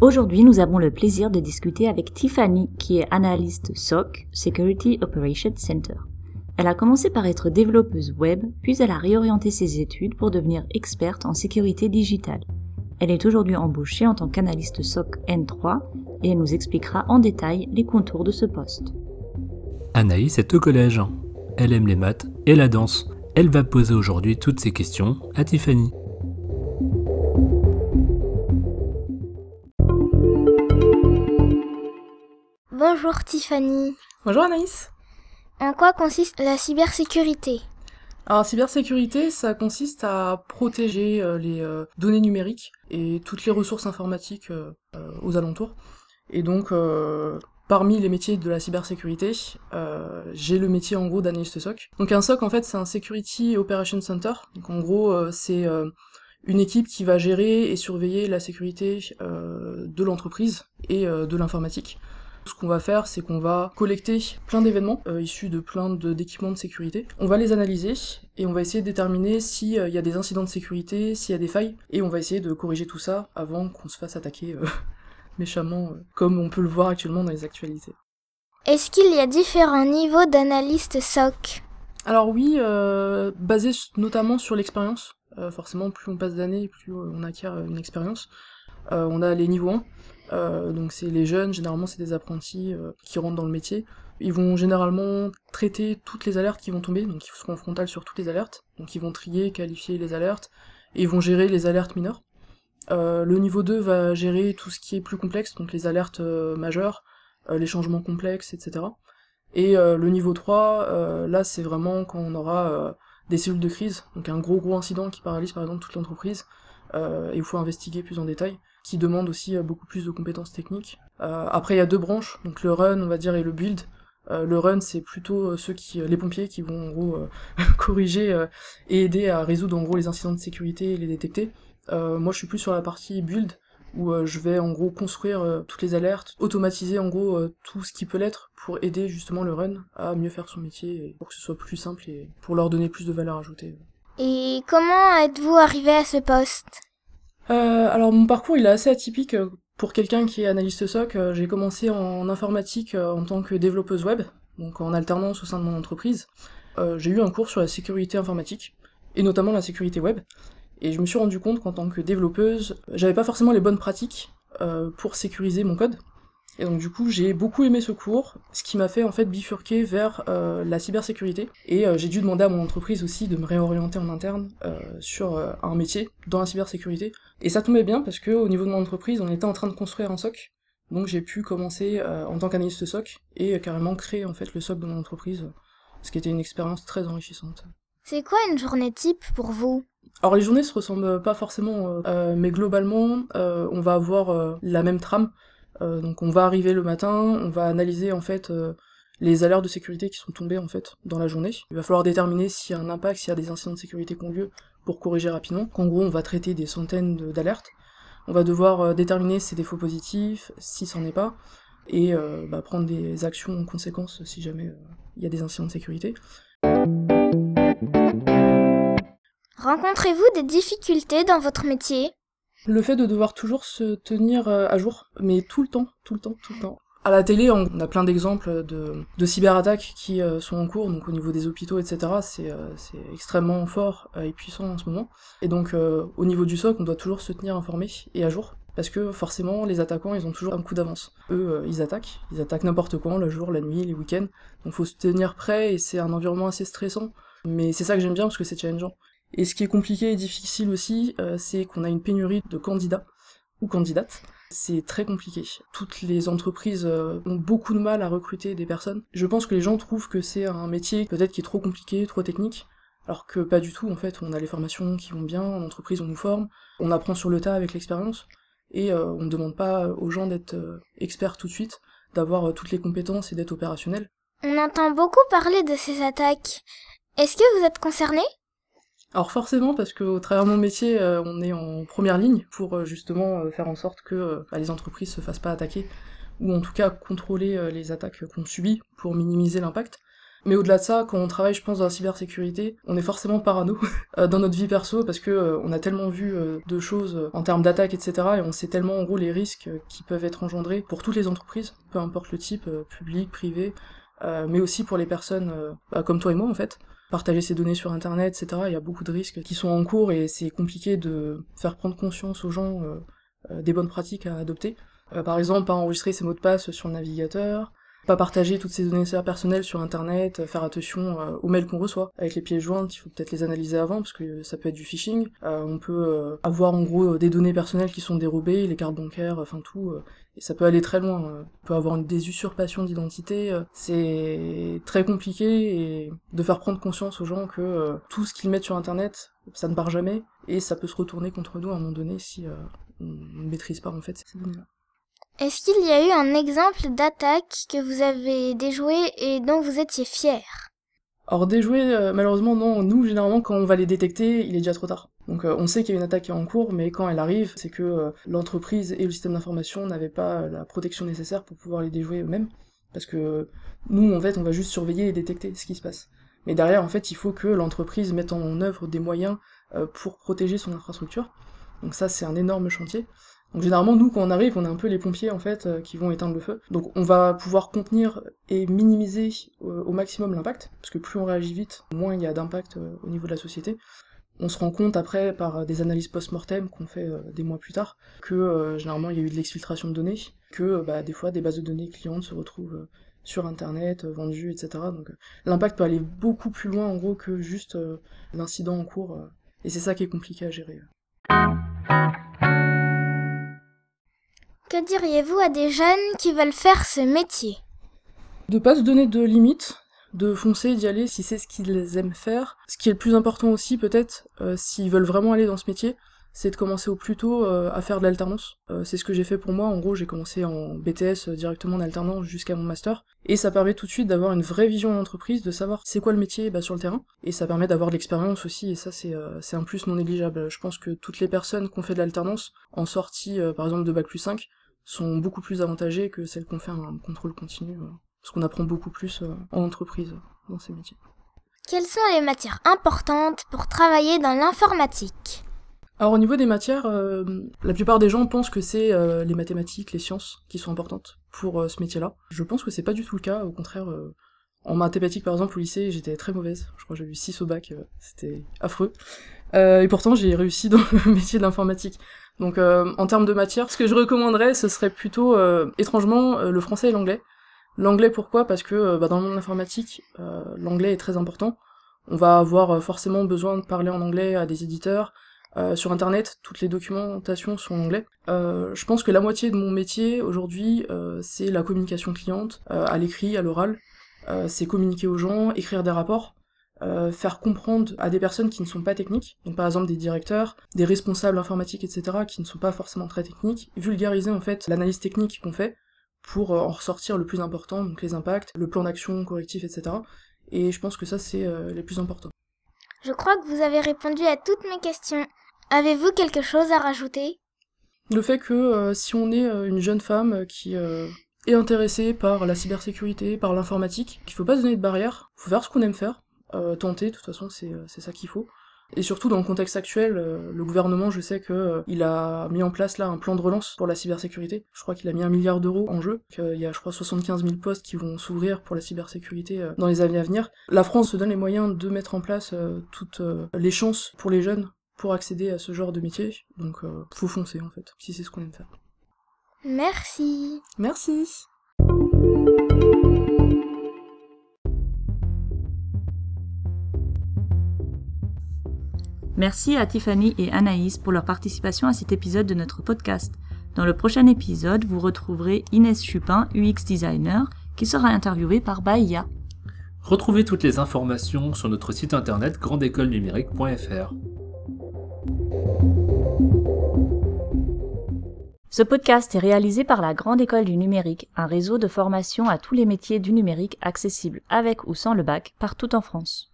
Aujourd'hui, nous avons le plaisir de discuter avec Tiffany, qui est analyste SOC, Security Operations Center. Elle a commencé par être développeuse web, puis elle a réorienté ses études pour devenir experte en sécurité digitale. Elle est aujourd'hui embauchée en tant qu'analyste SOC N3 et elle nous expliquera en détail les contours de ce poste. Anaïs est au collège. Elle aime les maths et la danse. Elle va poser aujourd'hui toutes ces questions à Tiffany. Bonjour Tiffany. Bonjour Anaïs. En quoi consiste la cybersécurité? Alors cybersécurité, ça consiste à protéger euh, les euh, données numériques et toutes les ressources informatiques euh, aux alentours. Et donc parmi les métiers de la cybersécurité, j'ai le métier en gros d'analyste SOC. Donc un SOC en fait c'est un Security Operations Center. Donc en gros c'est une équipe qui va gérer et surveiller la sécurité de l'entreprise et de l'informatique. Ce qu'on va faire, c'est qu'on va collecter plein d'événements euh, issus de plein d'équipements de, sécurité. On va les analyser et on va essayer de déterminer s'il euh, y a des incidents de sécurité, s'il y a des failles, et on va essayer de corriger tout ça avant qu'on se fasse attaquer euh, méchamment, comme on peut le voir actuellement dans les actualités. Est-ce qu'il y a différents niveaux d'analyste SOC Alors oui, basé notamment sur l'expérience. forcément, plus on passe d'années, plus on acquiert une expérience. On a les niveaux 1, euh, donc c'est les jeunes, généralement c'est des apprentis euh, qui rentrent dans le métier. Ils vont généralement traiter toutes les alertes qui vont tomber, donc ils seront frontales sur toutes les alertes. Donc ils vont trier, qualifier les alertes, et ils vont gérer les alertes mineures. Euh, le niveau 2 va gérer tout ce qui est plus complexe, donc les alertes majeures, les changements complexes, etc. Et le niveau 3, là c'est vraiment quand on aura des cellules de crise, donc un gros gros incident qui paralyse par exemple toute l'entreprise, et il faut investiguer plus en détail qui demande aussi euh, beaucoup plus de compétences techniques. Euh, après, il y a deux branches, donc le run, on va dire, et le build. Euh, le run, c'est plutôt ceux qui, les pompiers qui vont en gros corriger et aider à résoudre en gros les incidents de sécurité et les détecter. moi, je suis plus sur la partie build où je vais en gros construire toutes les alertes, automatiser en gros tout ce qui peut l'être pour aider justement le run à mieux faire son métier pour que ce soit plus simple et pour leur donner plus de valeur ajoutée. Et comment êtes-vous arrivé à ce poste? Euh, alors mon parcours il est assez atypique euh, pour quelqu'un qui est analyste SOC. Euh, j'ai commencé en informatique en tant que développeuse web, donc en alternance au sein de mon entreprise. j'ai eu un cours sur la sécurité informatique et notamment la sécurité web. Et je me suis rendu compte qu'en tant que développeuse, j'avais pas forcément les bonnes pratiques pour sécuriser mon code. Et donc du coup, j'ai beaucoup aimé ce cours, ce qui m'a fait en fait bifurquer vers euh, la cybersécurité. Et euh, j'ai dû demander à mon entreprise aussi de me réorienter en interne euh, sur un métier dans la cybersécurité. Et ça tombait bien parce que au niveau de mon entreprise, on était en train de construire un SOC. Donc j'ai pu commencer en tant qu'analyste SOC et carrément créer en fait le SOC de mon entreprise, ce qui était une expérience très enrichissante. C'est quoi une journée type pour vous? Alors les journées se ressemblent pas forcément, mais globalement, on va avoir la même trame. Euh, donc on va arriver le matin, on va analyser en fait euh, les alertes de sécurité qui sont tombées en fait dans la journée. Il va falloir déterminer s'il y a un impact, s'il y a des incidents de sécurité qui ont lieu pour corriger rapidement. En gros, on va traiter des centaines d'alertes. On va devoir euh, déterminer ses défauts positifs, si c'en est pas, et bah, prendre des actions en conséquence si jamais il y a des incidents de sécurité. Rencontrez-vous des difficultés dans votre métier? Le fait de devoir toujours se tenir euh, à jour, mais tout le temps, tout le temps, tout le temps. À la télé, on a plein d'exemples de, cyberattaques qui euh, sont en cours, donc au niveau des hôpitaux, etc. Euh, c'est extrêmement fort et puissant en ce moment. Et donc au niveau du SOC, on doit toujours se tenir informé et à jour. Parce que forcément, les attaquants, ils ont toujours un coup d'avance. Eux, ils attaquent. Ils attaquent n'importe quand, le jour, la nuit, les week-ends. Donc faut se tenir prêt et c'est un environnement assez stressant. Mais c'est ça que j'aime bien parce que c'est challengeant. Et ce qui est compliqué et difficile aussi, euh, c'est qu'on a une pénurie de candidats ou candidates. C'est très compliqué. Toutes les entreprises euh, ont beaucoup de mal à recruter des personnes. Je pense que les gens trouvent que c'est un métier peut-être qui est trop compliqué, trop technique, alors que pas du tout en fait. On a les formations qui vont bien, en entreprise on nous forme, on apprend sur le tas avec l'expérience, et euh, on ne demande pas aux gens d'être experts tout de suite, d'avoir toutes les compétences et d'être opérationnels. On entend beaucoup parler de ces attaques. Est-ce que vous êtes concerné alors forcément, parce qu'au travers de mon métier, euh, on est en première ligne pour euh, justement euh, faire en sorte que bah, les entreprises se fassent pas attaquer, ou en tout cas contrôler les attaques qu'on subit pour minimiser l'impact. Mais au-delà de ça, quand on travaille, je pense, dans la cybersécurité, on est forcément parano dans notre vie perso parce que on a tellement vu de choses en termes d'attaque, etc. Et on sait tellement en gros les risques qui peuvent être engendrés pour toutes les entreprises, peu importe le type, public, privé, mais aussi pour les personnes bah, comme toi et moi en fait partager ses données sur internet, etc. Il y a beaucoup de risques qui sont en cours et c'est compliqué de faire prendre conscience aux gens euh, euh, des bonnes pratiques à adopter. Euh, par exemple, pas enregistrer ses mots de passe sur le navigateur, pas partager toutes ces données personnelles sur internet, faire attention euh, aux mails qu'on reçoit. Avec les pièces jointes, il faut peut-être les analyser avant parce que ça peut être du phishing. Euh, on peut euh, avoir en gros des données personnelles qui sont dérobées, les cartes bancaires, enfin tout. et ça peut aller très loin. On peut avoir des usurpations d'identité. c'est très compliqué de faire prendre conscience aux gens que tout ce qu'ils mettent sur internet, ça ne part jamais et ça peut se retourner contre nous à un moment donné si on ne maîtrise pas en fait ces données-là. Est-ce qu'il y a eu un exemple d'attaque que vous avez déjoué et dont vous étiez fier? Alors déjouer, euh, malheureusement non, nous généralement quand on va les détecter, il est déjà trop tard. Donc euh, on sait qu'il y a une attaque en cours, mais quand elle arrive, c'est que euh, l'entreprise et le système d'information n'avaient pas la protection nécessaire pour pouvoir les déjouer eux-mêmes. Parce que nous, en fait, on va juste surveiller et détecter ce qui se passe. Mais derrière, en fait, il faut que l'entreprise mette en œuvre des moyens pour protéger son infrastructure. Donc ça, c'est un énorme chantier. Donc généralement, nous, quand on arrive, on est un peu les pompiers, en fait, euh, qui vont éteindre le feu. Donc on va pouvoir contenir et minimiser euh, au maximum l'impact, parce que plus on réagit vite, moins il y a d'impact euh, au niveau de la société. On se rend compte après, par des analyses post-mortem qu'on fait des mois plus tard, que généralement il y a eu de l'exfiltration de données, que bah, des fois des bases de données clientes se retrouvent sur internet, vendues, etc. Donc l'impact peut aller beaucoup plus loin en gros que juste l'incident en cours, et c'est ça qui est compliqué à gérer. Que diriez-vous à des jeunes qui veulent faire ce métier? De pas se donner de limites, de foncer, d'y aller si c'est ce qu'ils aiment faire. Ce qui est le plus important aussi peut-être, euh, s'ils veulent vraiment aller dans ce métier, c'est de commencer au plus tôt euh, à faire de l'alternance. Euh, c'est ce que j'ai fait pour moi, en gros j'ai commencé en BTS directement en alternance jusqu'à mon master, et ça permet tout de suite d'avoir une vraie vision d'entreprise, de savoir c'est quoi le métier bah, sur le terrain, et ça permet d'avoir de l'expérience aussi, et ça c'est un plus non négligeable. Je pense que toutes les personnes qui ont fait de l'alternance, en sortie par exemple de Bac plus 5, sont beaucoup plus avantagées que celles qu'on fait un contrôle continu, euh, parce qu'on apprend beaucoup plus euh, en entreprise dans ces métiers. Quelles sont les matières importantes pour travailler dans l'informatique? Alors au niveau des matières, euh, la plupart des gens pensent que c'est les mathématiques, les sciences qui sont importantes pour ce métier-là. Je pense que c'est pas du tout le cas, au contraire, en mathématiques par exemple au lycée j'étais très mauvaise, je crois que j'ai eu 6 au bac, c'était affreux. et pourtant j'ai réussi dans le métier d'informatique. Donc euh, en termes de matière, ce que je recommanderais, ce serait plutôt euh, étrangement euh, le français et l'anglais. L'anglais pourquoi? Parce que bah, dans le monde informatique, l'anglais est très important. On va avoir forcément besoin de parler en anglais à des éditeurs. Sur internet, toutes les documentations sont en anglais. je pense que la moitié de mon métier aujourd'hui, c'est la communication cliente, à l'écrit, à l'oral. c'est communiquer aux gens, écrire des rapports. Euh, faire comprendre à des personnes qui ne sont pas techniques, donc par exemple des directeurs, des responsables informatiques, etc., qui ne sont pas forcément très techniques, vulgariser en fait l'analyse technique qu'on fait pour euh, en ressortir le plus important, donc les impacts, le plan d'action correctif, etc. Et je pense que ça c'est euh, les plus importants. Je crois que vous avez répondu à toutes mes questions. Avez-vous quelque chose à rajouter? Le fait que si on est une jeune femme qui est intéressée par la cybersécurité, par l'informatique, qu'il faut pas se donner de barrières, faut faire ce qu'on aime faire, euh, tenter, de toute façon euh, c'est ça qu'il faut. Et surtout dans le contexte actuel, euh, le gouvernement, je sais que il a mis en place là un plan de relance pour la cybersécurité. Je crois qu'il a mis un milliard d'euros en jeu, qu'il y a je crois 75 000 postes qui vont s'ouvrir pour la cybersécurité dans les années à venir. La France se donne les moyens de mettre en place toutes les chances pour les jeunes pour accéder à ce genre de métier. Donc faut foncer en fait, si c'est ce qu'on aime faire. Merci. Merci. Merci à Tiffany et Anaïs pour leur participation à cet épisode de notre podcast. Dans le prochain épisode, vous retrouverez Inès Chupin, UX designer, qui sera interviewée par Bahia. Retrouvez toutes les informations sur notre site internet grandécolenumérique.fr. Ce podcast est réalisé par la Grande École du Numérique, un réseau de formation à tous les métiers du numérique accessible avec ou sans le bac partout en France.